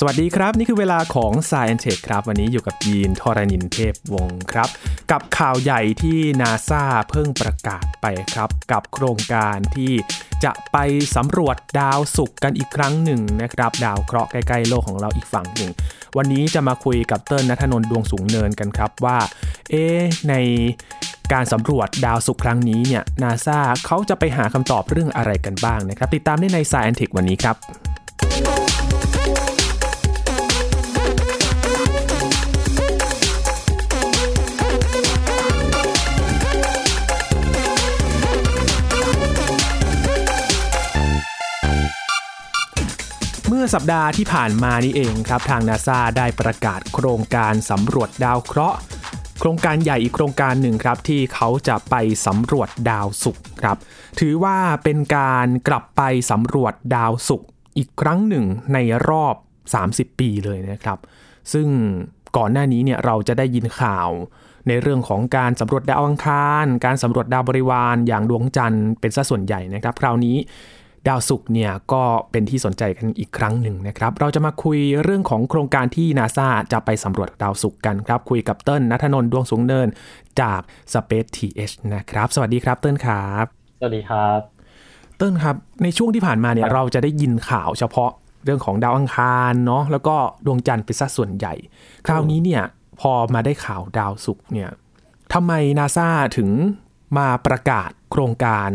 สวัสดีครับ นี่คือเวลาของ s าย e n t e ครับ วันนี้อยู่กับยีนทรณินเทพวงศ์ครับ กับข่าวใหญ่ที่นาซาเพิ่งประกาศไปครับ กับโครงการที่จะไปสำรวจดาวศุกร์กันอีกครั้งหนึ่งนะครับ ดาวเคราะห์ใกล้ๆโลกของเราอีกฝั่งหนึ่ง วันนี้จะมาคุยกับเติ้ลนัทนนท์ดวงสูงเนินกันครับว่า เอ๊ในการสำรวจดาวศุกร์ครั้งนี้เนี่ยนาซาเขาจะไปหาคำตอบเรื่องอะไรกันบ้างนะครับ ติดตามได้ใน s าย e n t e c วันนี้ครับ เมื่อสัปดาห์ที่ผ่านมานี่เองครับทางนาซาได้ประกาศโครงการสำรวจดาวเคราะห์โครงการใหญ่อีกโครงการหนึ่งครับที่เขาจะไปสำรวจดาวศุกร์ครับ ถือว่าเป็นการกลับไปสำรวจดาวศุกร์อีกครั้งหนึ่งในรอบ 30 ปีเลยนะครับ ซึ่งก่อนหน้านี้เนี่ยเราจะได้ยินข่าวในเรื่องของการสำรวจดาวอังคาร การสำรวจดาวบริวารอย่างดวงจันทร์เป็นซะส่วนใหญ่นะครับ คราวนี้ ดาวศุกร์เนี่ยก็เป็นที่สนใจกันอีกครั้งหนึ่งนะครับ เราจะมาคุยเรื่องของโครงการที่นาซาจะไปสำรวจดาวศุกร์กันครับ คุยกับเติ้ลนัทนนท์ดวงสูงเนินจาก Space TH นะครับ สวัสดีครับเติ้ลครับ สวัสดีครับ เติ้ลครับ ในช่วงที่ผ่านมาเนี่ยเราจะได้ยินข่าวเฉพาะเรื่องของดาวอังคารเนาะแล้วก็ดวงจันทร์เป็นสัดส่วนใหญ่ คราวนี้เนี่ยพอมาได้ข่าวดาวศุกร์เนี่ยทำไมนาซาถึงมาประกาศโครงการ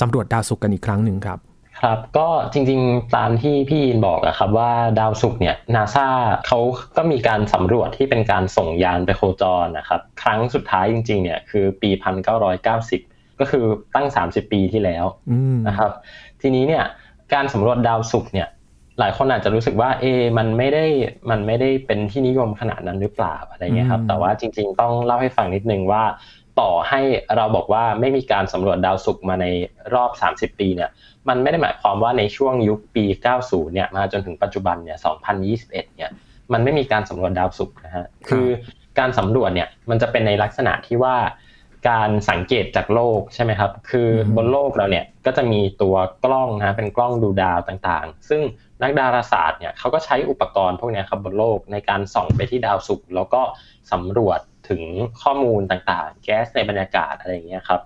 สำรวจดาวศุกร์กันอีกครั้งหนึ่งครับ ครับก็จริงๆตามที่พี่ยินบอกอะครับว่าดาวศุกร์เนี่ยนาซาเขาก็มีการสำรวจที่เป็นการส่งยานไปโคจรนะครับครั้งสุดท้ายจริงๆเนี่ยคือปี 1990 ก็คือตั้ง 30 ปีที่แล้วนะครับทีนี้เนี่ยการสำรวจดาวศุกร์เนี่ยหลายคนอาจจะรู้สึกว่าเอ มันไม่ได้มันไม่ได้เป็นที่นิยมขนาดนั้นหรือเปล่าอะไรเงี้ยครับแต่ว่าจริง ๆ ต้องเล่าให้ฟังนิดนึงว่า ต่อให้เราบอกว่าไม่มีการสำรวจดาวศุกร์มาในรอบ 30 ปีเนี่ยมันไม่ได้หมายความว่าในช่วงยุคปี 90 เนี่ยมาจนถึงปัจจุบันเนี่ย 2021 เนี่ยมันไม่มีการสำรวจดาวศุกร์นะฮะคือการสำรวจเนี่ยมันจะเป็นในลักษณะที่ว่าการสังเกตจากโลกใช่ไหมครับ คือบนโลกเราเนี่ยก็จะมีตัวกล้องนะเป็นกล้องดูดาวต่างๆ ซึ่งนักดาราศาสตร์เนี่ยเขาก็ใช้อุปกรณ์พวกนี้ครับบนโลกในการส่องไปที่ดาวศุกร์แล้วก็สำรวจ ถึงข้อมูลต่างๆ แก๊สในบรรยากาศอะไรอย่างเงี้ยครับ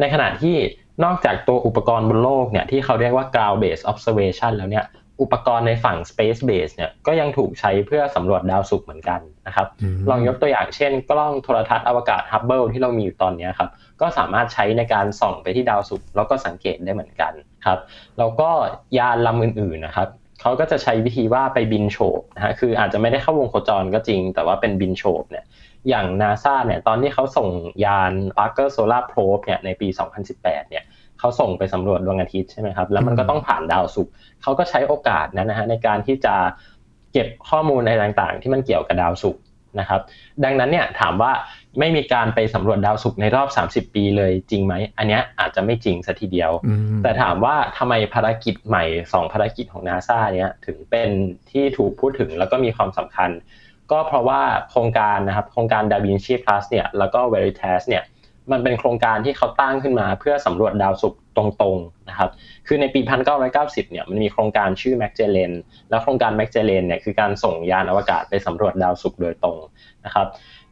ในขณะที่นอกจากตัวอุปกรณ์บนโลกเนี่ยที่เขาเรียกว่า ground based observation แล้วเนี่ยอุปกรณ์ในฝั่ง space base เนี่ยก็ยังถูกใช้เพื่อสำรวจดาวศุกร์เหมือนกันนะครับลองยกตัวอย่างเช่น กล้องโทรทัศน์อวกาศ Hubble ที่เรามีอยู่ตอนนี้ครับก็สามารถใช้ในการส่องไปที่ดาวศุกร์แล้วก็สังเกตได้เหมือนกันครับแล้วก็ยานลำอื่นๆนะครับเขาก็จะใช้วิธีว่าไปบินโฉบนะฮะคืออาจจะไม่ได้เข้าวงโคจรก็จริง แต่ว่าเป็นบินโฉบเนี่ย อย่างนาซาเนี่ยตอนที่เขาส่งยาน Parker Solar Probe เนี่ยในปี 2018 เนี่ยเขาส่งไปสำรวจดวงอาทิตย์ใช่ไหมครับ แล้วมันก็ต้องผ่านดาวศุกร์เขาก็ใช้โอกาสนั้นนะฮะในการที่จะเก็บข้อมูลอะไรต่างๆ ที่มันเกี่ยวกับดาวศุกร์นะครับ ดังนั้นเนี่ยถามว่าไม่มีการไปสำรวจดาวศุกร์ในรอบ 30 ปีเลยจริงไหม อันนี้อาจจะไม่จริงสัทีเดียว แต่ถามว่าทำไมภารกิจใหม่ 2 ภารกิจของนาซาเนี่ยถึงเป็นที่ถูกพูดถึงแล้วก็มีความสำคัญ ก็เพราะว่าโครงการนะครับโครงการ Da Vinci Plus เนี่ยแล้วก็ Veritas เนี่ยมันเป็นโครงการที่เขาตั้งขึ้นมาเพื่อสำรวจดาวศุกร์ตรงๆนะครับ คือในปี 1990 เนี่ยมันมีโครงการชื่อ m a g e l l a n แล้วโครงการ m a g e l l a n เนี่ยคือการส่งยานอวกาศไปสำรวจดาวศุกร์โดยตรงนะครับ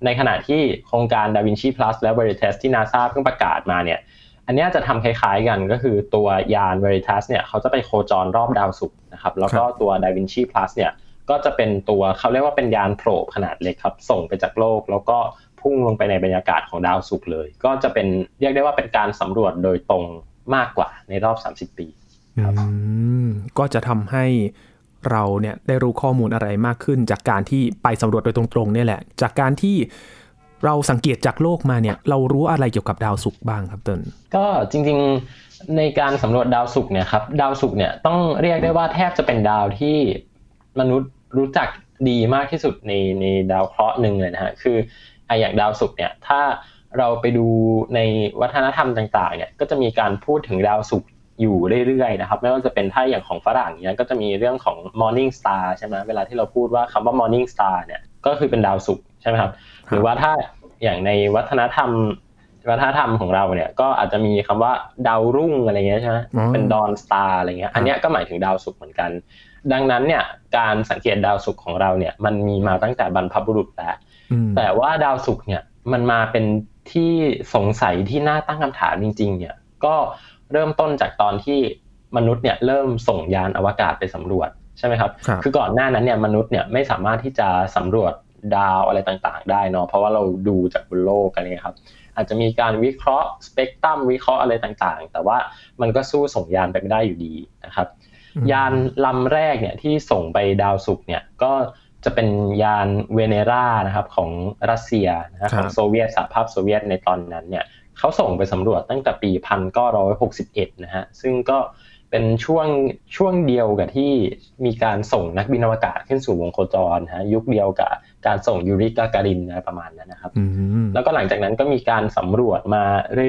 ในขณะที่โครงการ Da Vinci Plus และ Veritas ที่ NASA เพิ่งประกาศมาเนี่ย อันนี้จะทำคล้ายๆกันก็คือตัวยาน Veritas เนี่ยเขาจะไปโคจรรอบดาวศุกร์นะครับ แล้วก็ตัว Da Vinci Plus เนี่ย ก็จะเป็นตัวเขาเรียกว่าเป็นยานโผล่ขนาดเล็กครับ ส่งไปจากโลก แล้วก็พุ่งลงไปในบรรยากาศของดาวศุกร์เลย ก็จะเป็นเรียกได้ว่าเป็นการสำรวจโดยตรงมากกว่าในรอบ 30 ปีครับก็จะทำให้เราเนี่ยได้รู้ข้อมูลอะไรมากขึ้น จากการที่ไปสำรวจโดยตรงๆนี่แหละ จากการที่เราสังเกตจากโลกมาเนี่ย เรารู้อะไรเกี่ยวกับดาวศุกร์บ้างครับเติ้ลก็จริงๆในการสำรวจดาวศุกร์เนี่ยครับดาวศุกร์เนี่ยต้องเรียกได้ว่าแทบจะเป็นดาวที่ มนุษย์รู้จักดีมากที่สุดในในดาวเคราะห์หนึ่งเลยนะฮะคือไออย่างดาวศุกร์เนี่ยถ้าเราไปดูในวัฒนธรรมต่างๆเนี่ยก็จะมีการพูดถึงดาวศุกร์อยู่เรื่อยๆนะครับไม่ว่าจะเป็นถ้าอย่างของฝรั่งเนี่ยก็จะมีเรื่องของ morning star ใช่ไหมเวลาที่เราพูดว่าคำว่า morning star เนี่ยก็คือเป็นดาวศุกร์ใช่ไหมครับหรือว่าถ้าอย่างในวัฒนธรรมวัฒนธรรมของเราเนี่ยก็อาจจะมีคำว่าดาวรุ่งอะไรเงี้ยใช่ไหมเป็นดอนสตาร์อะไรเงี้ยอันนี้ก็หมายถึงดาวศุกร์เหมือนกัน ดังนั้นเนี่ยการสังเกตดาวศุกร์ของเราเนี่ยมันมีมาตั้งแต่บรรพบุรุษแล้วแต่ว่าดาวศุกร์เนี่ยมันมาเป็นที่สงสัยที่น่าตั้งคำถามจริง ๆ เนี่ยก็เริ่มต้นจากตอนที่มนุษย์เนี่ยเริ่มส่งยานอวกาศไปสำรวจใช่ไหมครับ คือก่อนหน้านั้นเนี่ยมนุษย์เนี่ยไม่สามารถที่จะสำรวจดาวอะไรต่างๆ ได้เนาะเพราะว่าเราดูจากบนโลกอะไรครับ อาจจะมีการวิเคราะห์สเปกตรัมวิเคราะห์อะไรต่างๆ แต่ว่ามันก็สู้ส่งยานไปไม่ได้อยู่ดีนะครับ ยานลำแรกเนี่ยที่ส่งไปดาวศุกร์เนี่ยก็จะเป็นยานเวเนรานะครับของรัสเซียนะครับของโซเวียตสหภาพโซเวียตในตอนนั้นเนี่ยเขาส่งไปสำรวจตั้งแต่ปี 1961 นะฮะซึ่งก็เป็นช่วงช่วงเดียวกับที่มีการส่งนักบินอวกาศขึ้นสู่วงโคจรฮะยุคเดียวกับการส่งยูริกาการินอะไรประมาณนั้นนะครับ แล้วก็หลังจากนั้นก็มีการสำรวจมา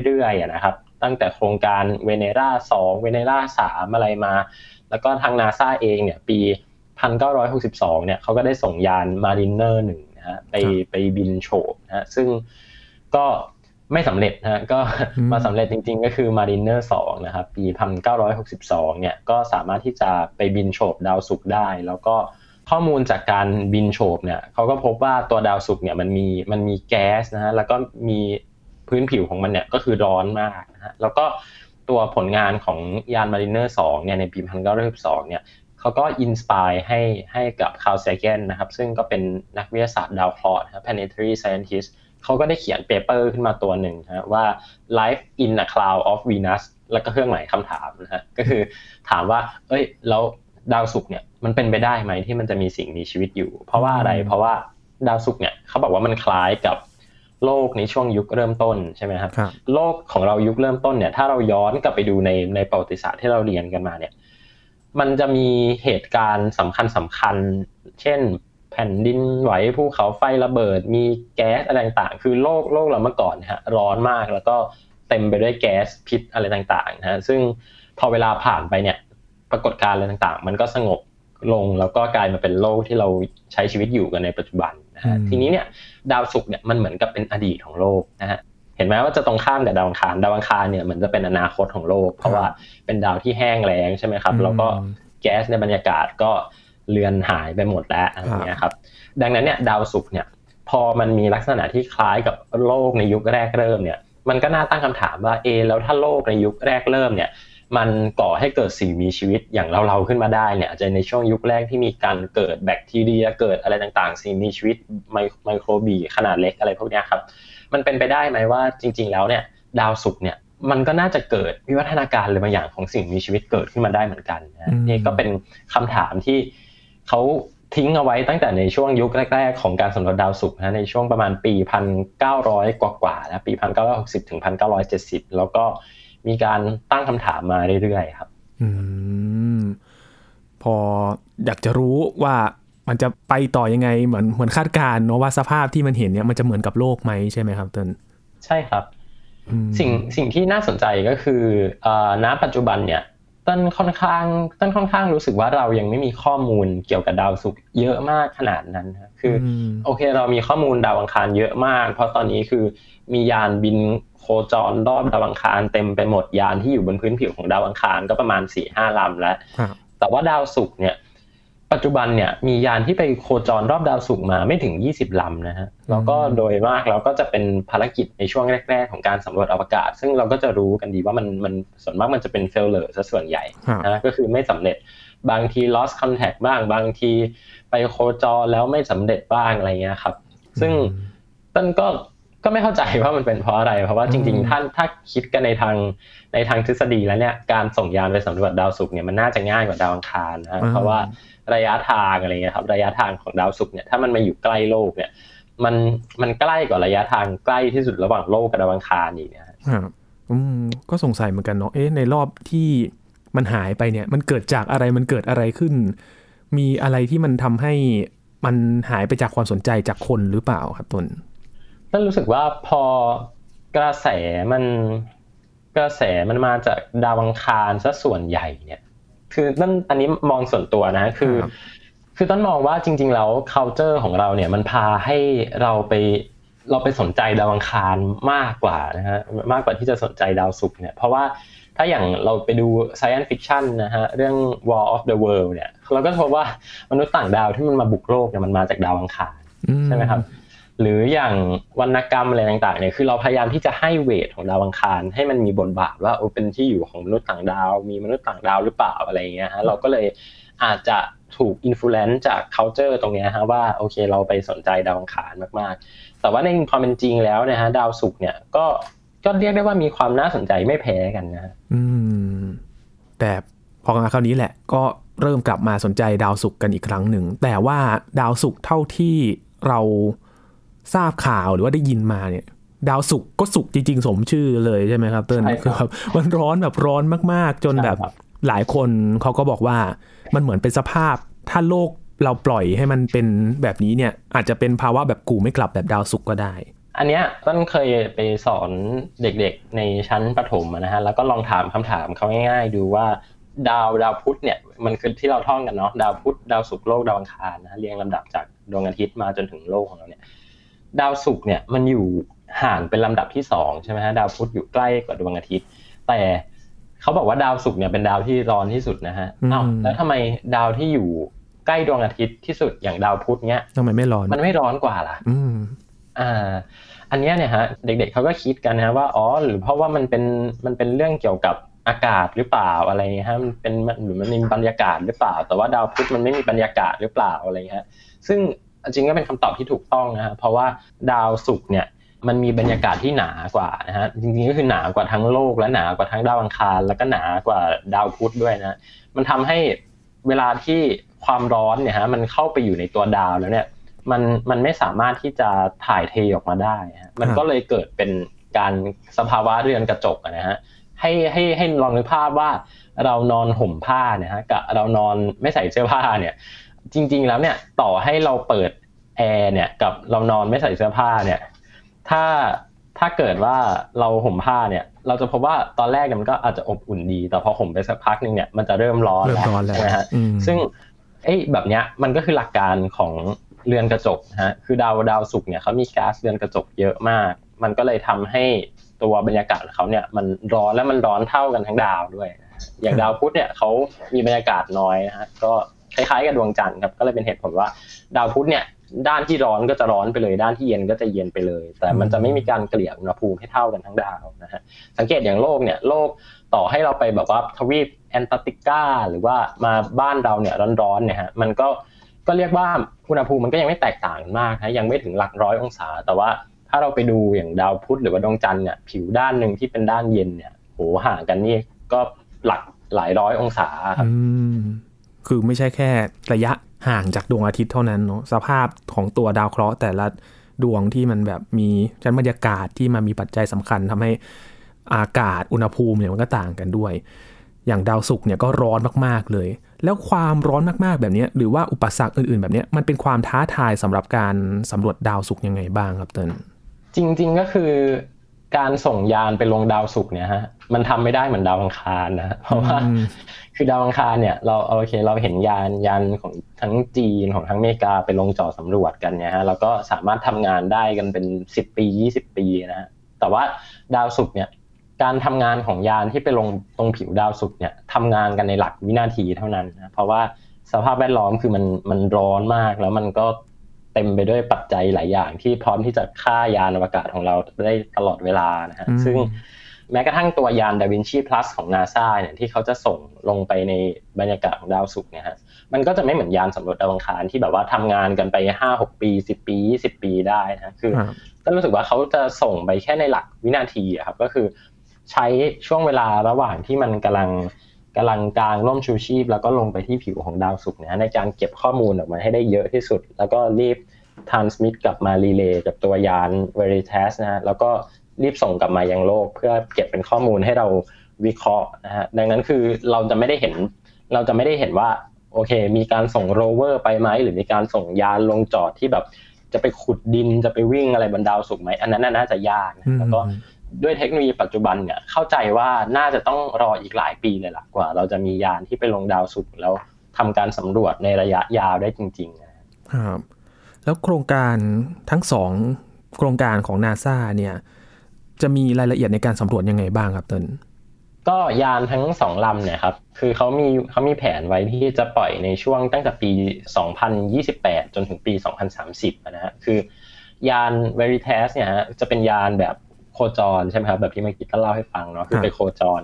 เรื่อยๆนะครับ ตั้งแต่โครงการเวเนราสองเวเนราสามอะไรมา แล้วก็ทางนาซาเองเนี่ยปี 1962 เนี่ยเขาก็ได้ส่งยานมารินเนอร์หนึ่งนะฮะไปไปบินโฉบนะฮะซึ่งก็ไม่สำเร็จนะก็มาสำเร็จจริงๆ ก็คือ Mariner 2 นะครับ ปี 1962 เนี่ยก็สามารถที่จะไปบินโฉบดาวศุกร์ได้ แล้วก็ข้อมูลจากการบินโฉบเนี่ยเขาก็พบว่าตัวดาวศุกร์เนี่ยมันมีมันมีแก๊สนะฮะแล้วก็มีพื้นผิวของมันเนี่ยก็คือร้อนมากนะฮะแล้วก็ ตัวผลงานของยาน Mariner 2เนี่ยในปี1962เนี่ยเขาก็ inspire ให้ให้กับ Carl Sagan นะครับ ซึ่งก็เป็นนักวิทยาศาสตร์ดาวเคราะห์นะครับ planetary scientist เขาก็ได้เขียน paper ขึ้นมาตัวหนึ่งนะว่า life in a cloud of Venus แล้วก็เครื่องหมายคำถามนะฮะก็คือถามว่า เอ้ยแล้วดาวศุกร์เนี่ยมันเป็นไปได้ไหมที่มันจะมีสิ่งมีชีวิตอยู่ เพราะว่าอะไรเพราะว่าดาวศุกร์เนี่ยเขาบอกว่ามันคล้ายกับ โลกในช่วงยุคเริ่มต้นใช่ไหมครับโลกของเรายุคเริ่มต้นเนี่ยถ้าเราย้อนกลับไปดูในในประวัติศาสตร์ที่เราเรียนกันมาเนี่ยมันจะมีเหตุการณ์สำคัญสำคัญ เช่น แผ่นดินไหวภูเขาไฟระเบิด มีแก๊สอะไรต่างๆ คือโลกโลกเราเมื่อก่อนฮะร้อนมากแล้วก็เต็มไปด้วยแก๊สพิษอะไรต่างๆนะฮะซึ่งพอเวลาผ่านไปเนี่ยปรากฏการณ์อะไรต่างๆ มันก็สงบลงแล้วก็กลายมาเป็นโลกที่เราใช้ชีวิตอยู่กันในปัจจุบัน นะฮะทีนี้เนี่ยดาวศุกร์เนี่ยมันเหมือนกับเป็นอดีตของโลกนะฮะเห็นไหมว่าจะตรงข้ามแต่ดาวอังคารดาวอังคารเนี่ยเหมือนจะเป็นอนาคตของโลก เพราะว่าเป็นดาวที่แห้งแล้งใช่ไหมครับแล้วก็แก๊สในบรรยากาศก็เลือนหายไปหมดแล้วอะไรเงี้ยครับดังนั้นเนี่ยดาวศุกร์เนี่ยพอมันมีลักษณะที่คล้ายกับโลกในยุคแรกเริ่มเนี่ยมันก็น่าตั้งคำถามว่าเอแล้วถ้าโลกในยุคแรกเริ่มเนี่ย มันก่อให้เกิดสิ่งมีชีวิตอย่างเราเราขึ้นมาได้เนี่ยอาจจะในช่วงยุคแรกที่มีการเกิดแบคทีเรียเกิดอะไรต่างๆ สิ่งมีชีวิตไมโครบีขนาดเล็กอะไรพวกนี้ครับมันเป็นไปได้ไหมว่าจริง ๆ แล้วเนี่ยดาวศุกร์เนี่ยมันก็น่าจะเกิดวิวัฒนาการหรือบางอย่างของสิ่งมีชีวิตเกิดขึ้นมาได้เหมือนกันนี่ก็เป็นคำถามที่เขาทิ้งเอาไว้ตั้งแต่ในช่วงยุคแรก ๆ ของการสำรวจดาวศุกร์นะในช่วงประมาณปี 1900 กว่าๆนะปี 1960 ถึง 1970 แล้วก็ มีการตั้งคำถามมาเรื่อยๆครับ อืม พออยากจะรู้ว่ามันจะไปต่อยังไงเหมือนเหมือนคาดการณ์เนาะว่าสภาพที่มันเห็นเนี่ยมันจะเหมือนกับโลกไหมใช่ไหมครับเตินใช่ครับ สิ่งสิ่งที่น่าสนใจก็คือณปัจจุบันเนี่ยต้นค่อนข้างต้นค่อนข้างรู้สึกว่าเรายังไม่มีข้อมูลเกี่ยวกับดาวศุกร์เยอะมากขนาดนั้นครับคือ โอเค เรามีข้อมูลดาวอังคารเยอะมาก เพราะตอนนี้คือมียานบิน โคจรรอบดาวอังคารเต็มไปหมดยานที่อยู่บนพื้นผิวของดาวอังคารก็ประมาณสี่ห้าลำแล้ว แต่ว่าดาวศุกร์เนี่ย ปัจจุบันเนี่ยมียานที่ไปโคจรรอบดาวศุกร์มาไม่ถึง20ลำนะฮะแล้วก็โดยมากแล้วก็จะเป็นภารกิจในช่วงแรก ๆ ของการสำรวจอวกาศ ซึ่งเราก็จะรู้กันดีว่ามันมันส่วนมากมันจะเป็นเฟลเลอร์ซะส่วนใหญ่นะก็คือไม่สำเร็จบางที lost contact บ้างบางทีไปโคจรแล้วไม่สำเร็จบ้างอะไรเงี้ยครับ ซึ่งต้นก็ ก็ไม่เข้าใจว่ามันเป็นเพราะอะไร เพราะว่าจริงๆท่านถ้าคิดกันในทางในทางทฤษฎีแล้วเนี่ยการส่งยานไปสำรวจดาวศุกร์เนี่ยมันน่าจะง่ายกว่าดาวอังคารนะเพราะว่าระยะทางอะไรเงี้ยครับระยะทางของดาวศุกร์เนี่ยถ้ามันมาอยู่ใกล้โลกเนี่ย มันมันใกล้กว่าระยะทางใกล้ที่สุดระหว่างโลกกับดาวอังคารอีกนะอืมก็สงสัยเหมือนกันเนาะเอ๊ะในรอบที่มันหายไปเนี่ยมันเกิดจากอะไรมันเกิดอะไรขึ้น มีอะไรที่มันทำให้มันหายไปจากความสนใจจากคนหรือเปล่าครับต้น ต้นรู้สึกว่าพอกระแสมันกระแสมันมาจากดาวอังคารซะส่วนใหญ่เนี่ย คือต้นอันนี้มองส่วนตัวนะคือ คือต้นมองว่าจริง ๆ แล้ว culture ของเราเนี่ยมันพาให้เราไปเราไปสนใจดาวอังคารมากกว่านะฮะมากกว่าที่จะสนใจดาวศุกร์เนี่ยเพราะว่าถ้าอย่างเราไปดู science fiction นะฮะเรื่อง War of the World เนี่ยเราก็พบว่ามนุษย์ต่างดาวที่มันมาบุกโลกเนี่ยมันมาจากดาวอังคารใช่ไหมครับ หรืออย่างวรรณกรรมอะไรต่างๆเนี่ยคือเราพยายามที่จะให้เวทของดาวอังคาร ให้มันมีบทบาทว่าโอ้เป็นที่อยู่ของมนุษย์ต่างดาว มีมนุษย์ต่างดาวหรือเปล่าอะไรเงี้ยฮะเราก็เลยอาจจะถูก influence จาก culture ตรงนี้ฮะว่าโอเคเราไปสนใจดาวอังคารมากๆ แต่ว่าในความเป็นจริงแล้วนะฮะดาวศุกร์เนี่ยก็ก็เรียกได้ว่ามีความน่าสนใจไม่แพ้กันนะอืม แต่พอมาคราวนี้แหละ ก็เริ่มกลับมาสนใจดาวศุกร์กันอีกครั้งหนึ่ง แต่ว่าดาวศุกร์เท่าที่เรา ทราบข่าวหรือว่าได้ยินมาเนี่ยดาวศุกร์ก็ศุกร์จริง ๆ สมชื่อเลยใช่ไหมครับเติ้ลคือแบบมันร้อนแบบร้อนมากๆ จนแบบหลายคนเขาก็บอกว่ามันเหมือนเป็นสภาพถ้าโลกเราปล่อยให้มันเป็นแบบนี้เนี่ย อาจจะเป็นภาวะแบบกูไม่กลับแบบดาวศุกร์ก็ได้ อันเนี้ยต้นเคยไปสอนเด็กๆในชั้นประถมนะฮะแล้วก็ลองถามคำถามเขาง่าย ๆ ดูว่าดาวดาวพุธเนี่ยมันคือที่เราท่องกันเนาะดาวพุธดาวศุกร์โลกดาวอังคารนะเรียงลำดับจากดวงอาทิตย์มาจนถึงโลกของเราเนี่ย ดาวศุกร์เนี่ยมันอยู่ห่างเป็นลำดับที่สองใช่ไหมฮะดาวพุธอยู่ใกล้กว่าดวงอาทิตย์ แต่เขาบอกว่าดาวศุกร์เนี่ยเป็นดาวที่ร้อนที่สุดนะฮะอ้าวแล้วทำไมดาวที่อยู่ใกล้ดวงอาทิตย์ที่สุดอย่างดาวพุธเนี้ยทำไมไม่ร้อนมันไม่ร้อนกว่าล่ะอืมอ่า อันนี้เนี่ยฮะเด็ก ๆเขาก็คิดกันนะว่าอ๋อหรือเพราะว่ามันเป็นมันเป็นเรื่องเกี่ยวกับอากาศหรือเปล่าอะไรเงี้ยฮะมันเป็นหรือมันมีบรรยากาศหรือเปล่า แต่ว่าดาวพุธมันไม่มีบรรยากาศหรือเปล่าอะไรเงี้ยซึ่ง จริงก็เป็นคำตอบที่ถูกต้องนะฮะเพราะว่าดาวศุกร์เนี่ยมันมีบรรยากาศที่หนากว่านะฮะจริงๆก็คือหนากว่าทั้งโลกและหนากว่าทั้งดาวอังคาร แล้วก็หนากว่าดาวพุธด้วยนะมันทำให้เวลาที่ความร้อนเนี่ยฮะมันเข้าไปอยู่ในตัวดาวแล้วเนี่ยมันมันไม่สามารถที่จะถ่ายเทออกมาได้ฮะมันก็เลยเกิดเป็นการสภาวะเรือนกระจกนะฮะให้ให้ให้ลองนึกภาพว่าเรานอนห่มผ้าเนี่ยฮะกับเรานอนไม่ใส่เสื้อผ้าเนี่ย จริง ๆ แล้วเนี่ยต่อให้เราเปิดแอร์เนี่ยกับเรานอนไม่ใส่เสื้อผ้าเนี่ย ถ้าถ้าเกิดว่าเราห่มผ้าเนี่ย เราจะพบว่าตอนแรกมันก็อาจจะอบอุ่นดี แต่พอห่มไปสักพักนึงเนี่ยมันจะเริ่มร้อนแล้วใช่ไหมฮะซึ่งเอ้แบบเนี้ยมันก็คือหลักการของเรือนกระจกฮะคือดาวดาวศุกร์เนี่ยเขามีก๊าซเรือนกระจกเยอะมาก มันก็เลยทำให้ตัวบรรยากาศเขาเนี่ยมันร้อนและมันร้อนเท่ากันทั้งดาวด้วย อย่างดาวพุธเนี่ยเขามีบรรยากาศน้อยนะฮะก็ คล้ายๆกับดวงจันทร์ครับก็เลยเป็นเหตุผลว่าดาวพุธเนี่ยด้านที่ร้อนก็จะร้อนไปเลย ด้านที่เย็นก็จะเย็นไปเลย แต่มันจะไม่มีการเกลี่ยอุณหภูมิให้เท่ากันทั้งดาวนะฮะสังเกตอย่างโลกเนี่ยโลกต่อให้เราไปแบบว่าทวีปแอนตาร์กติกาหรือว่ามาบ้านเราเนี่ยร้อนๆเนี่ยฮะมันก็ก็เรียกว่าอุณหภูมิมันก็ยังไม่แตกต่างมากนะยังไม่ถึงหลักร้อยองศา แต่ว่าถ้าเราไปดูอย่างดาวพุธหรือว่าดวงจันทร์เนี่ยผิวด้านหนึ่งที่เป็นด้านเย็นเนี่ยโหห่างกันนี่ก็หลักหลายร้อยองศาครับ คือไม่ใช่แค่ระยะห่างจากดวงอาทิตย์เท่านั้นเนาะสภาพของตัวดาวเคราะห์แต่ละดวงที่มันแบบมีชั้นบรรยากาศที่มามีปัจจัยสำคัญทำให้อากาศอุณหภูมิเนี่ยมันก็ต่างกันด้วย อย่างดาวศุกร์เนี่ยก็ร้อนมากๆเลย แล้วความร้อนมากๆแบบนี้หรือว่าอุปสรรคอื่นๆ แบบนี้มันเป็นความท้าทายสำหรับการสำรวจดาวศุกร์ยังไงบ้างครับเติ้ลจริง ๆก็คือการส่งยานไปลงดาวศุกร์เนี่ยฮะ มันทำไม่ได้เหมือนดาวอังคารนะ เพราะว่าคือดาวอังคารเนี่ยเราโอเคเราเห็นยานยานของทั้งจีนของทั้งอเมริกาไปลงจอดสำรวจกันเนี่ยฮะเราก็สามารถทำงานได้กันเป็นสิบปียี่สิบปีนะฮะแต่ว่าดาวศุกร์เนี่ยการทำงานของยานที่ไปลงตรงผิวดาวศุกร์เนี่ยทำงานกันในหลักวินาทีเท่านั้นนะเพราะว่าสภาพแวดล้อมคือมันมันร้อนมากแล้วมันก็เต็มไปด้วยปัจจัยหลายอย่างที่พร้อมที่จะฆ่ายานอวกาศของเราได้ตลอดเวลานะฮะซึ่ง แม้กระทั่งตัวยานดาวินชีพลัสของนาซาเนี่ยที่เขาจะส่งลงไปในบรรยากาศของดาวศุกร์เนี่ยฮะมันก็จะไม่เหมือนยานสำรวจดาวอังคารที่แบบว่าทำงานกันไปห้าหกปีสิบปียี่สิบปีได้นะคือก็รู้สึกว่าเขาจะส่งไปแค่ในหลักวินาทีครับก็คือใช้ช่วงเวลาระหว่างที่มันกำลังกำลังกางร่มชูชีพ แล้วก็ลงไปที่ผิวของดาวศุกร์เนี่ยในการเก็บข้อมูลออกมาให้ได้เยอะที่สุด แล้วก็รีบ transmit กลับมา relay กับตัวยาน Veritas นะฮะแล้วก็ รีบส่งกลับมายังโลก เพื่อเก็บเป็นข้อมูลให้เราวิเคราะห์นะฮะดังนั้นคือเราจะไม่ได้เห็น เราจะไม่ได้เห็นว่าโอเค มีการส่งโรเวอร์ไปไหมหรือมีการส่งยานลงจอดที่แบบ จะไปขุดดินจะไปวิ่งอะไรบนดาวศุกร์ไหมอันนั้นน่าจะยากแล้วก็ด้วยเทคโนโลยีปัจจุบันเนี่ยเข้าใจว่าน่าจะต้องรออีกหลายปีเลยล่ะกว่า เราจะมียานที่ไปลงดาวศุกร์แล้วทำการสำรวจในระยะยาวได้จริงๆครับแล้วโครงการทั้งสองโครงการของนาซาเนี่ย จะมีรายละเอียดในการสำรวจยังไงบ้างครับเตินก็ยานทั้งสองลำเนี่ยครับ คือเขามีเขามีแผนไว้ที่จะปล่อยในช่วงตั้งแต่ปี 2028 จนถึงปี 2030 นะฮะ คือยาน Veritas เนี่ยฮะ จะเป็นยานแบบโคจรใช่ไหมครับ แบบที่เมื่อกี้ก็เล่าให้ฟังเนาะ คือไปโคจร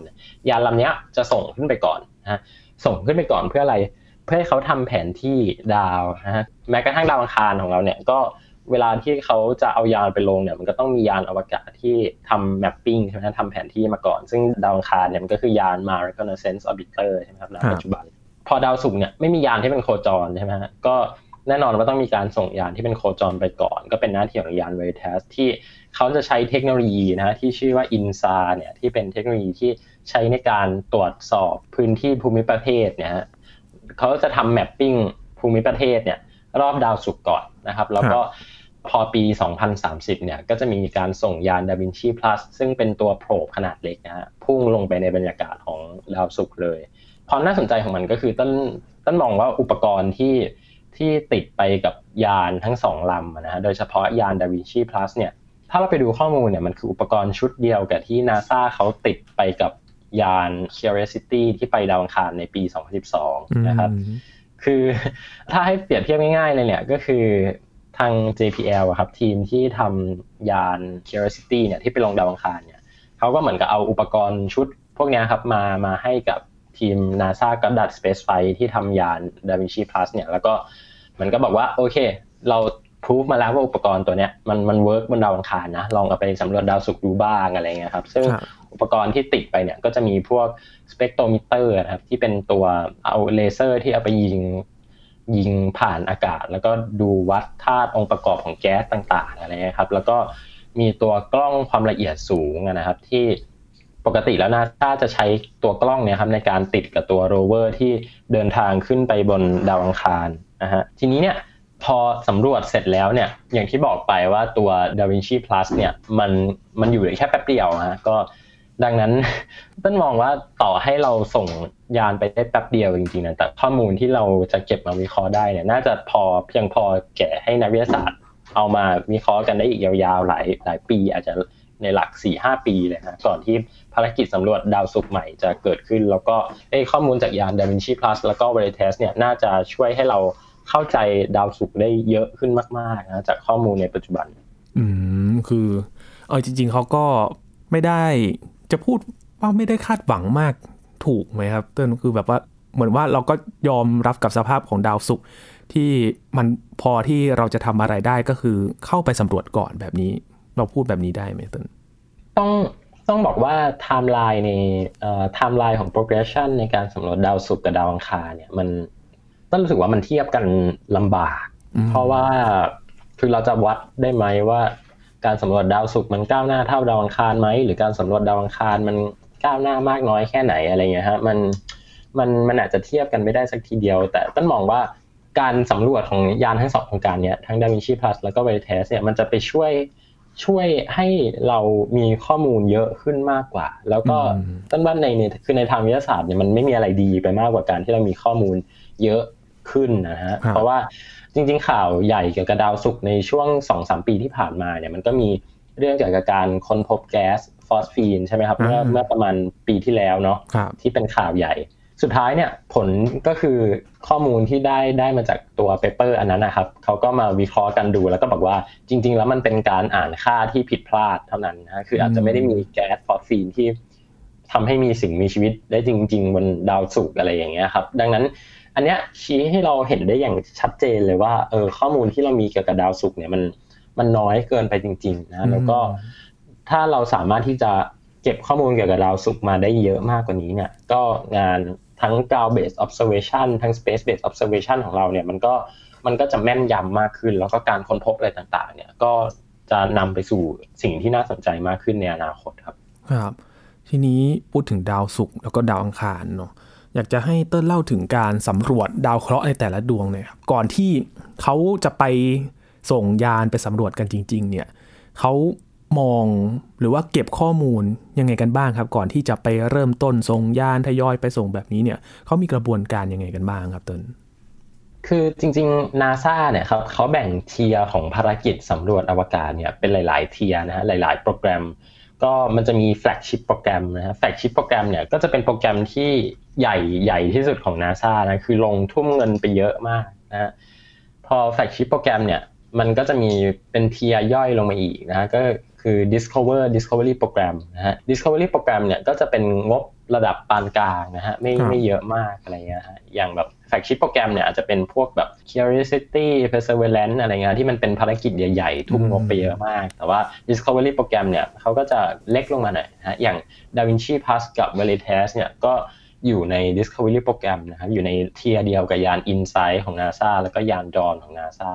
ยานลำเนี้ยจะส่งขึ้นไปก่อนนะฮะ ส่งขึ้นไปก่อนเพื่ออะไร เพื่อให้เขาทำแผนที่ดาวนะฮะ แม้กระทั่งดาวอังคารของเราเนี่ยก็ เวลาที่เขาจะเอายานไปลงเนี่ยมันก็ต้องมียานอวกาศที่ทำแมปปิ้งใช่ไหมทำแผนที่มาก่อน ซึ่งดาวอังคารเนี่ยมันก็คือยาน Mars Reconnaissance Orbiter ใช่ไหมครับในปัจจุบัน พอดาวศุกร์เนี่ยไม่มียานที่เป็นโคจรใช่ไหมฮะก็แน่นอนว่าต้องมีการส่งยานที่เป็นโคจรไปก่อน ก็เป็นหน้าที่ของยาน Veritas ที่เขาจะใช้เทคโนโลยีนะที่ชื่อว่า INSA เนี่ยที่เป็นเทคโนโลยีที่ใช้ในการตรวจสอบพื้นที่ภูมิประเทศเนี่ยเขาจะทำแมปปิ้งภูมิประเทศเนี่ยรอบดาวศุกร์ก่อนนะครับ แล้วก็ พอปี 2030 เนี่ย ก็จะมีการส่งยานดาวินชี plus ซึ่งเป็นตัวโผล่ขนาดเล็กนะฮะ พุ่งลงไปในบรรยากาศของดาวศุกร์เลย ความน่าสนใจของมันก็คือต้นต้นมองว่าอุปกรณ์ที่ที่ติดไปกับยานทั้งสองลำนะฮะ โดยเฉพาะยานดาวินชี plus เนี่ย ถ้าเราไปดูข้อมูลเนี่ย มันคืออุปกรณ์ชุดเดียวกับที่นาซาเขาติดไปกับยาน Curiosity ที่ไปดาวอังคารในปี 2012 นะครับ คือถ้าให้เปรียบเทียบง่ายๆเลยเนี่ยก็คือ ทาง JPL ครับทีมที่ทำยาน Curiosity เนี่ยที่ไปลงดาวอังคารเนี่ยเขาก็เหมือนกับเอาอุปกรณ์ชุดพวกนี้ครับมามาให้กับทีม NASA Goddard Space Flight ที่ทำยาน Da Vinci Plus เนี่ยแล้วก็มันก็บอกว่าโอเค เราพูฟมาแล้วว่าอุปกรณ์ตัวเนี้ยมันมัน work บนดาวอังคารนะลองเอาไปสำรวจดาวศุกร์ดูบ้างอะไรเงี้ยครับซึ่งอุปกรณ์ที่ติดไปเนี่ยก็จะมีพวกสเปกโทรมิเตอร์นะครับที่เป็นตัวเอาเลเซอร์ที่เอาไปยิง ยิงผ่านอากาศ แล้วก็ดูวัดธาตุองค์ประกอบของแก๊สต่างๆอะไรครับ แล้วก็มีตัวกล้องความละเอียดสูงนะครับ ที่ปกติแล้วนาซาจะใช้ตัวกล้องเนี่ยครับในการติดกับตัวโรเวอร์ที่เดินทางขึ้นไปบนดาวอังคารนะฮะทีนี้เนี่ยพอสำรวจเสร็จแล้วเนี่ยอย่างที่บอกไปว่าตัว DaVinci Plus เนี่ยมันมันอยู่แค่แป๊บเดียวฮะก็ ดังนั้นต้นมองว่าต่อให้เราส่งยานไปได้แป๊บเดียวจริงๆนะแต่ข้อมูลที่เราจะเก็บมาวิเคราะห์ได้เนี่ยน่าจะพอเพียงพอแก่ให้นักวิทยาศาสตร์ เอามาวิเคราะห์กันได้อีกยาวๆหลายหลายปี อาจจะในหลัก4หปีเลยนะก่อนที่ภารกิจสำรวจดาวศุกร์ใหม่จะเกิดขึ้น แล้วก็ข้อมูลจากยาน Da Vinci Plus แล้วก็ Veritas เนี่ยน่าจะช่วยให้เราเข้าใจดาวศุกร์ได้เยอะขึ้นมากๆนะจากข้อมูลในปัจจุบัน อืมคือ เออจริง ๆเขาก็ไม่ได้ จะพูดว่าไม่ได้คาดหวังมากถูกไหมครับเต้นคือแบบว่าเหมือนว่าเราก็ยอมรับกับสภาพของดาวศุกร์ที่มันพอที่เราจะทำอะไรได้ก็คือเข้าไปสำรวจก่อนแบบนี้ เราพูดแบบนี้ได้ไหมต้นต้องต้องบอกว่าไทม์ไลน์ในไทม์ไลน์ของ progression ในการสำรวจดาวศุกร์กับดาวอังคารเนี่ยมันต้นรู้สึกว่ามันเทียบกันลำบาก เพราะว่าคือเราจะวัดได้ไหมว่า การสำรวจดาวศุกร์มันก้าวหน้าเท่าดาวอังคารไหมหรือการสำรวจดาวอังคารมันก้าวหน้ามากน้อยแค่ไหนอะไรเงี้ยฮะมันมันมันอาจจะเทียบกันไม่ได้สักทีเดียว แต่ต้นมองว่าการสำรวจของยานทั้งสองโครงการเนี้ยทั้ง DaVinci Plus แล้วก็ Veritas เนี่ยมันจะไปช่วยช่วยให้เรามีข้อมูลเยอะขึ้นมากกว่า แล้วก็ต้นว่าในในคือในทางวิทยาศาสตร์เนี่ยมันไม่มีอะไรดีไปมากกว่าการที่เรามีข้อมูลเยอะขึ้นนะฮะเพราะว่า จริง ๆ ข่าวใหญ่เกี่ยวกับดาวศุกร์ในช่วงสองสามปีที่ผ่านมาเนี่ยมันก็มีเรื่องเกี่ยวกับการค้นพบแก๊สฟอสฟีนใช่ไหมครับเมื่อเมื่อประมาณปีที่แล้วเนาะที่เป็นข่าวใหญ่ สุดท้ายเนี่ยผลก็คือข้อมูลที่ได้ได้มาจากตัว paper อันนั้นนะครับเขาก็มาวิเคราะห์กันดูแล้วก็บอกว่าจริง ๆ แล้วมันเป็นการอ่านค่าที่ผิดพลาดเท่านั้นนะคืออาจจะไม่ได้มีแก๊สฟอสฟีนที่ทำให้มีสิ่งมีชีวิตได้จริง ๆ บนดาวศุกร์อะไรอย่างเงี้ยครับ ดังนั้น อันเนี้ยชี้ให้เราเห็นได้อย่างชัดเจนเลยว่าเออข้อมูลที่เรามีเกี่ยวกับดาวศุกร์เนี่ยมันมันน้อยเกินไปจริงๆนะแล้วก็ถ้าเราสามารถที่จะเก็บข้อมูลเกี่ยวกับดาวศุกร์มาได้เยอะมากกว่านี้เนี่ย ก็งานทั้ง ground based observation ทั้ง space based observation ของเราเนี่ยมันก็มันก็จะแม่นยำมากขึ้น แล้วก็การค้นพบอะไรต่างๆ เนี่ยก็จะนำไปสู่สิ่งที่น่าสนใจมากขึ้นในอนาคตครับ ครับ ทีนี้พูดถึงดาวศุกร์แล้วก็ดาวอังคารเนาะ อยากจะให้เติ้ลเล่าถึงการสำรวจดาวเคราะห์ในแต่ละดวงเนี่ยครับก่อนที่เขาจะไปส่งยานไปสำรวจกันจริง ๆ เนี่ยเขามองหรือว่าเก็บข้อมูลยังไงกันบ้างครับ ก่อนที่จะไปเริ่มต้นส่งยานทยอยไปส่งแบบนี้เนี่ยเขามีกระบวนการยังไงกันบ้างครับเติ้ลคือจริงๆนาซาเนี่ยครับเขาแบ่ง tier ของภารกิจสำรวจอวกาศเนี่ยเป็นหลาย ๆ tier นะฮะหลาย ๆ โปรแกรม ก็มันจะมี flagship program นะฮะ flagship program เนี่ยก็จะเป็นโปรแกรมที่ใหญ่ใหญ่ที่สุดของนาซานะคือลงทุ่มเงินไปเยอะมากนะฮะพอ flagship program เนี่ยมันก็จะมีเป็น tier ย่อยลงมาอีกนะฮะก็คือ Discover Discovery Program นะฮะ Discovery Program เนี่ยก็จะเป็นงบระดับปานกลางนะฮะไม่ไม่เยอะมากอะไรเงี้ยฮะอย่างแบบ flagship program เนี่ยอาจจะเป็นพวกแบบ Curiosity Perseverance อะไรเงี้ยที่มันเป็นภารกิจใหญ่ๆ ทุ่มงบไปเยอะมาก แต่ว่า discovery โปรแกรมเนี่ยเขาก็จะเล็กลงมาหน่อยนะอย่าง DaVinci Plus กับ Veritas เนี่ยก็อยู่ใน Discovery โปรแกรมนะครับอยู่ในเทียเดียวกับยาน Insight ของ NASA แล้วก็ยาน Dawn ของ NASA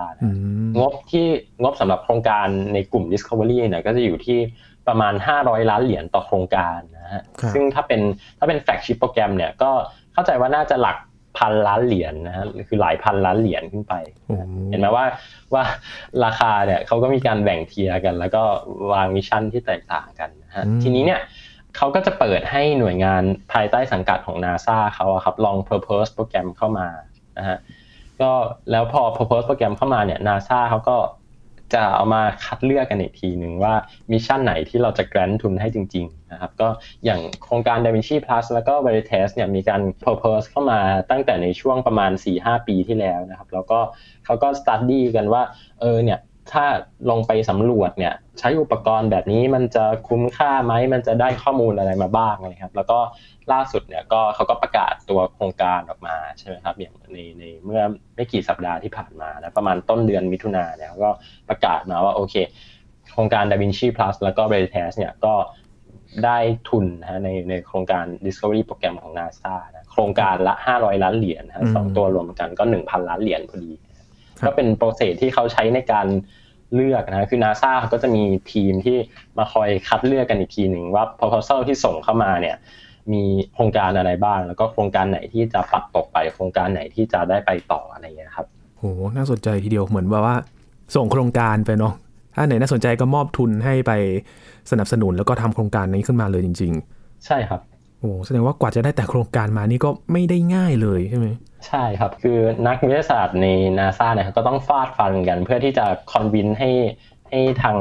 งบที่งบสำหรับโครงการในกลุ่ม Discovery เนี่ยก็จะอยู่ที่ประมาณ 500 ล้านเหรียญต่อโครงการนะฮะซึ่งถ้าเป็นถ้าเป็นแฟกชิปโปรแกรมเนี่ยก็เข้าใจว่าน่าจะหลัก พันล้านเหรียญนนะฮะคือหลายพันล้านเหรียญขึ้นไป เห็นไหมว่าว่าราคาเนี่ยเขาก็มีการแบ่ง tier กัน แล้วก็วาง mission ที่แตกต่างกันนะฮะทีนี้เนี่ยเขาก็จะเปิดให้หน่วยงานภายใต้สังกัดของ NASA เขาครับลอง Purpose โปรแกรมเข้ามานะฮะก็แล้วพอ Purpose โปรแกรมเข้ามาเนี่ย NASA เขาก็ จะเอามาคัดเลือกกันอีกทีหนึ่งว่า mission ไหนที่เราจะ grant ทุนให้จริงๆนะครับก็อย่างโครงการ DaVinci Plus แล้วก็ Veritas เนี่ยมีการ propose เข้ามาตั้งแต่ในช่วงประมาณ 4-5 ปีที่แล้วนะครับแล้วก็เขาก็ study กันว่าเออเนี่ยถ้าลงไปสำรวจเนี่ยใช้อุปกรณ์แบบนี้มันจะคุ้มค่าไหมมันจะได้ข้อมูลอะไรมาบ้างนะครับแล้วก็ ล่าสุดเนี่ยก็เขาก็ประกาศตัวโครงการออกมาใช่ไหมครับอย่างในในเมื่อไม่กี่สัปดาห์ที่ผ่านมานะประมาณต้นเดือนมิถุนาเนี่ยก็ประกาศมาว่าโอเค โครงการ DaVinci Plus แล้วก็ Veritas เนี่ยก็ได้ทุนนะในในโครงการ Discovery โปรแกรมของ NASA นะโครงการละ 500 ล้านเหรียญนะสองตัวรวมกันก็ 1,000 ล้านเหรียญพอดี ก็เป็นโปรเซสที่เขาใช้ในการเลือกนะคือนาซาก็จะมีทีมที่มาคอยคัดเลือกกันอีกทีหนึ่งว่า proposal ที่ส่งเข้ามาเนี่ย มีโครงการอะไรบ้าง แล้วก็โครงการไหนที่จะปัดตกไป โครงการไหนที่จะได้ไปต่ออะไรเงี้ยครับโหน่าสนใจทีเดียวเหมือนว่าว่า ส่งโครงการไปเนาะถ้าไหนน่าสนใจก็มอบทุนให้ไปสนับสนุนแล้วก็ทำโครงการนี้ขึ้นมาเลยจริง ๆ ใช่ครับโอ้แสดงว่ากว่าจะได้แต่โครงการมานี่ก็ไม่ได้ง่ายเลยใช่ไหมใช่ครับ คือนักวิทยาศาสตร์ในนาซาเนี่ยก็ต้องฟาดฟันกันเพื่อที่จะคอนวินให้ให้ทาง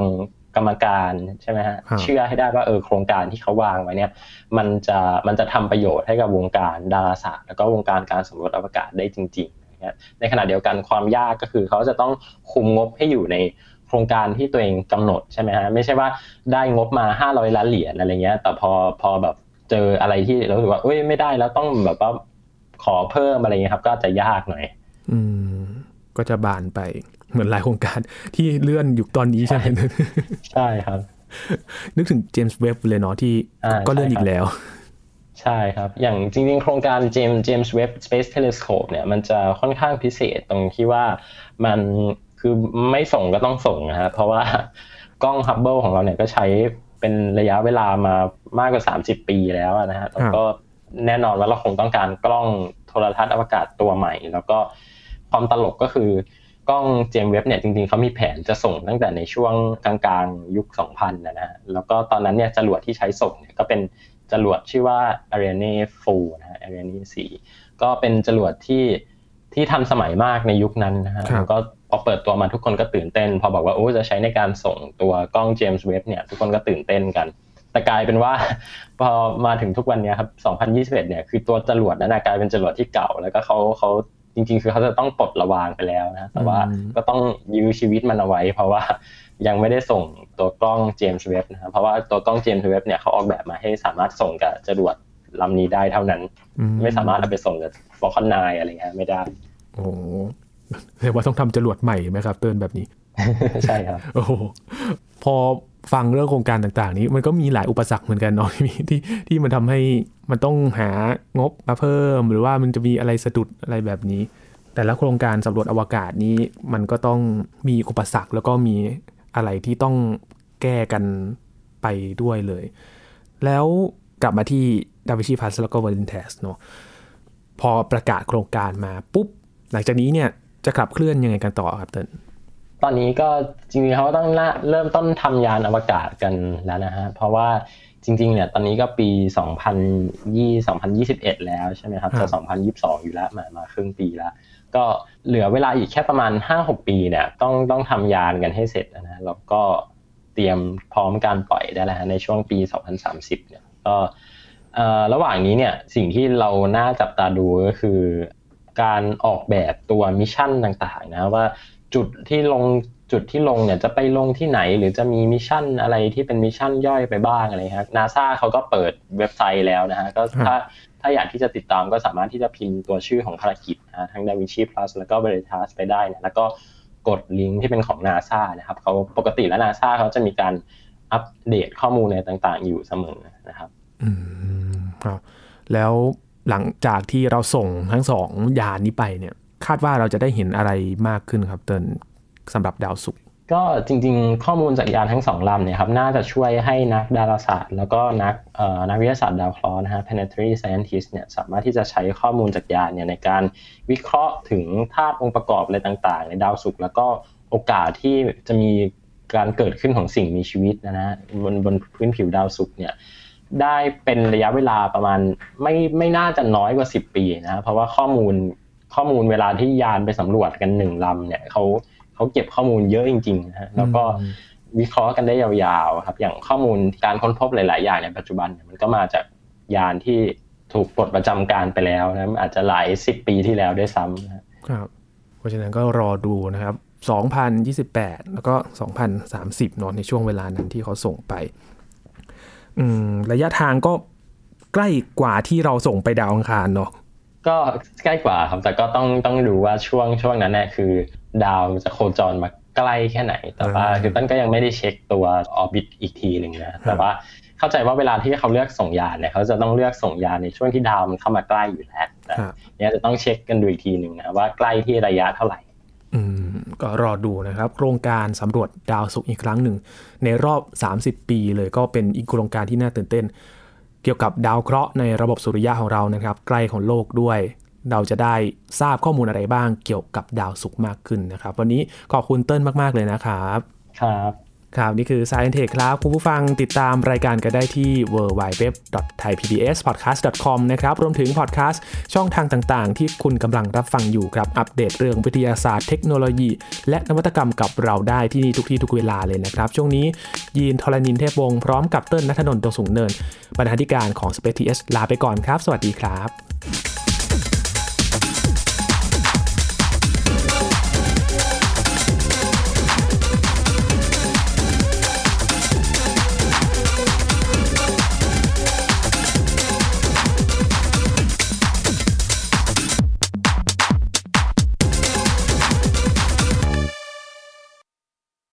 กรรมการใช่ไหมฮะเชื่อให้ได้ว่าเออโครงการที่เขาวางไว้เนี่ย มันจะมันจะทำประโยชน์ให้กับวงการดาราศาสตร์แล้วก็วงการการสำรวจอวกาศได้จริงๆในขณะเดียวกันความยากก็คือเขาจะต้องคุมงบให้อยู่ในโครงการที่ตัวเองกำหนดใช่ไหมฮะไม่ใช่ว่าได้งบมา 500 ล้านเหรียญอะไรเงี้ย แต่พอพอแบบเจออะไรที่เรารู้สึกว่าเอ้ยไม่ได้แล้วต้องแบบว่าขอเพิ่มอะไรเงี้ยครับ ก็จะยากหน่อย อืม ก็จะบานไปเหมือนหลายโครงการที่เลื่อนอยู่ตอนนี้ใช่ไหมใช่ครับ นึกถึง James Webb เลยเนาะที่ก็เลื่อนอีกแล้ว ใช่ครับ อย่างจริงๆ โครงการ James James Webb Space Telescope เนี่ยมันจะค่อนข้างพิเศษตรงที่ว่ามันคือไม่ส่งก็ต้องส่งนะฮะเพราะว่ากล้องฮับเบิลของเราเนี่ยก็ใช้เป็นระยะเวลามามากกว่า 30 ปีแล้วนะฮะแล้วก็แน่นอนว่าเราคงต้องการกล้องโทรทัศน์อวกาศตัวใหม่ แล้วก็ ความตลกก็คือกล้องเจมเว็บเนี่ยจริงๆเขามีแผนจะส่งตั้งแต่ในช่วงกลางๆยุค 2000 นะนะแล้วก็ตอนนั้นเนี่ยจรวดที่ใช้ส่งเนี่ยก็เป็นจรวดชื่อว่า Ariane 4นะฮะ Ariane 4 ก็เป็นจรวดที่ที่ทันสมัยมากในยุคนั้นนะฮะแล้วก็พอเปิดตัวมาทุกคนก็ตื่นเต้น พอบอกว่าโอ้จะใช้ในการส่งตัวกล้องเจมส์เว็บเนี่ยทุกคนก็ตื่นเต้นกัน แต่กลายเป็นว่า พอมาถึงทุกวันนี้ครับ 2021 เนี่ยคือตัวจรวดนั้นกลายเป็นจรวดที่เก่า แล้วก็เขาเขา จริง ๆ คือเขาจะต้องปลดระวางไปแล้วนะ แต่ว่าก็ต้องยื้อชีวิตมันเอาไว้ เพราะว่ายังไม่ได้ส่งตัวกล้องเจมส์เว็บนะครับเพราะว่าตัวกล้องเจมส์เว็บเนี่ยเขาออกแบบมาให้สามารถส่งกับจรวดลำนี้ได้เท่านั้น ไม่สามารถเอาไปส่งกับFalcon 9 อะไรเงี้ยไม่ได้ โอ้เรียกว่าต้องทำจรวดใหม่ไหมครับเติ้ลแบบนี้ ใช่ครับโอ้พอฟังเรื่องโครงการต่างๆ นี้มันก็มีหลายอุปสรรคเหมือนกันเนาะที่ที่มันทำให้มันต้องหางบมาเพิ่ม หรือว่ามันจะมีอะไรสะดุดอะไรแบบนี้ แต่ละโครงการสำรวจอวกาศนี้มันก็ต้องมีอุปสรรคแล้วก็มีอะไรที่ต้องแก้กันไปด้วยเลย แล้วกลับมาที่ดาวิชีพัสแล้วก็วอลินเทสเนาะพอประกาศโครงการมาปุ๊บ หลังจากนี้เนี่ยจะขับเคลื่อนยังไงกันต่อครับเติ้ล ตอนนี้ก็จริงๆเขาต้องเริ่มต้นทำยานอวกาศกันแล้วนะฮะเพราะว่าจริงๆเนี่ยตอนนี้ก็ปี 2020 2021 แล้วใช่ไหมครับจะ2022 อยู่แล้วมามาครึ่งปีแล้ว ก็เหลือเวลาอีกแค่ประมาณ 5-6 ปีเนี่ยต้องต้องทำยานกันให้เสร็จนะแล้วก็เตรียมพร้อมการปล่อยได้แล้วในช่วงปี 2030 เนี่ยก็ระหว่างนี้เนี่ยสิ่งที่เราน่าจับตาดูก็คือ การออกแบบตัว mission ต่างๆนะว่า จุดที่ลงจุดที่ลงเนี่ยจะไปลงที่ไหนหรือจะมี mission อะไรที่เป็น mission ย่อยไปบ้างอะไรครับนาซาเขาก็เปิดเว็บไซต์แล้วนะฮะก็ถ้าถ้าอยากที่จะติดตามก็สามารถที่จะพิมพ์ตัวชื่อของภารกิจนะทั้ง DaVinci Plus แล้วก็ Veritas ไปได้นะแล้วก็กดลิงก์ที่เป็นของนาซานะครับเขาปกติแล้วนาซาเขาจะมีการอัปเดตข้อมูลในต่างๆ อยู่เสมอนะครับอืมครับแล้วหลังจากที่เราส่งทั้งสองยานนี้ไปเนี่ย คาดว่าเราจะได้เห็นอะไรมากขึ้นครับเตินสำหรับดาวศุกร์ก็จริงๆ ข้อมูลจากยานทั้งสองลำเนี่ยครับน่าจะช่วยให้นักดาราศาสตร์ แล้วก็นักนักวิทยาศาสตร์ดาวเคราะห์นะฮะ planetary scientist เนี่ยสามารถที่จะใช้ข้อมูลจากยานเนี่ยในการวิเคราะห์ถึงธาตุองค์ประกอบอะไรต่างๆ ในดาวศุกร์แล้วก็โอกาสที่จะมีการเกิดขึ้นของสิ่งมีชีวิตนะฮะบนบนพื้นผิวดาวศุกร์เนี่ยได้เป็นระยะเวลาประมาณไม่ไม่น่าจะน้อยกว่า 10 ปีนะเพราะว่าข้อมูล ข้อมูลเวลาที่ยานไปสำรวจกันหนึ่งลำเนี่ยเขาเขาเก็บข้อมูลเยอะจริงๆนะฮะแล้วก็วิเคราะห์กันได้ยาวๆครับอย่างข้อมูลการค้นพบหลาย ๆ อย่างในปัจจุบันมันก็มาจากยานที่ถูกปลดประจำการไปแล้วนะอาจจะหลายสิบปีที่แล้วด้วยซ้ำครับเพราะฉะนั้นก็รอดูนะครับ2028 แล้วก็ 2030เนาะในช่วงเวลานั้นที่เขาส่งไปอืมระยะทางก็ใกล้กว่าที่เราส่งไปดาวอังคารเนาะ ก็ใกล้กว่าครับแต่ก็ต้องต้องดูว่าช่วงช่วงนั้นเนี่ยคือ ดาวจะโคจรมาใกล้แค่ไหน แต่ว่าคือต้นก็ยังไม่ได้เช็คตัวออร์บิทอีกทีหนึ่งนะแต่ว่าเข้าใจว่าเวลาที่เขาเลือกส่งยานเนี่ยเขาจะต้องเลือกส่งยานในช่วงที่ดาวมันเข้ามาใกล้อยู่แล้วเนี่ยจะต้องเช็คกันดูอีกทีหนึ่งนะว่าใกล้ที่ระยะเท่าไหร่อืมก็รอดูนะครับ โครงการสำรวจดาวศุกร์อีกครั้งหนึ่ง ในรอบ 30 ปีเลยก็เป็นอีกโครงการที่น่าตื่นเต้น เกี่ยวกับดาวเคราะห์ในระบบสุริยะของเรานะครับ ใกล้ของโลกด้วย เราจะได้ทราบข้อมูลอะไรบ้างเกี่ยวกับดาวศุกร์มากขึ้นนะครับ วันนี้ขอบคุณเติ้ลมาก ๆ เลยนะครับ ครับ ครับนี่คือ Science Tech ครับ คุณผู้ฟังติดตามรายการกันได้ที่ www.thaipbspodcast.com นะครับ รวมถึงพอดแคสต์ช่องทางต่างๆ ที่คุณกำลังรับฟังอยู่ครับ อัปเดตเรื่องวิทยาศาสตร์เทคโนโลยี และนวัตกรรมกับเราได้ที่นี่ทุกที่ทุกเวลาเลยนะครับ ช่วงนี้ยีนทรณินเทพวงศ์พร้อมกับเติ้ลนัทนนท์ตงสูงเนิน บรรณาธิการของ Space TS ลาไปก่อนครับ สวัสดีครับ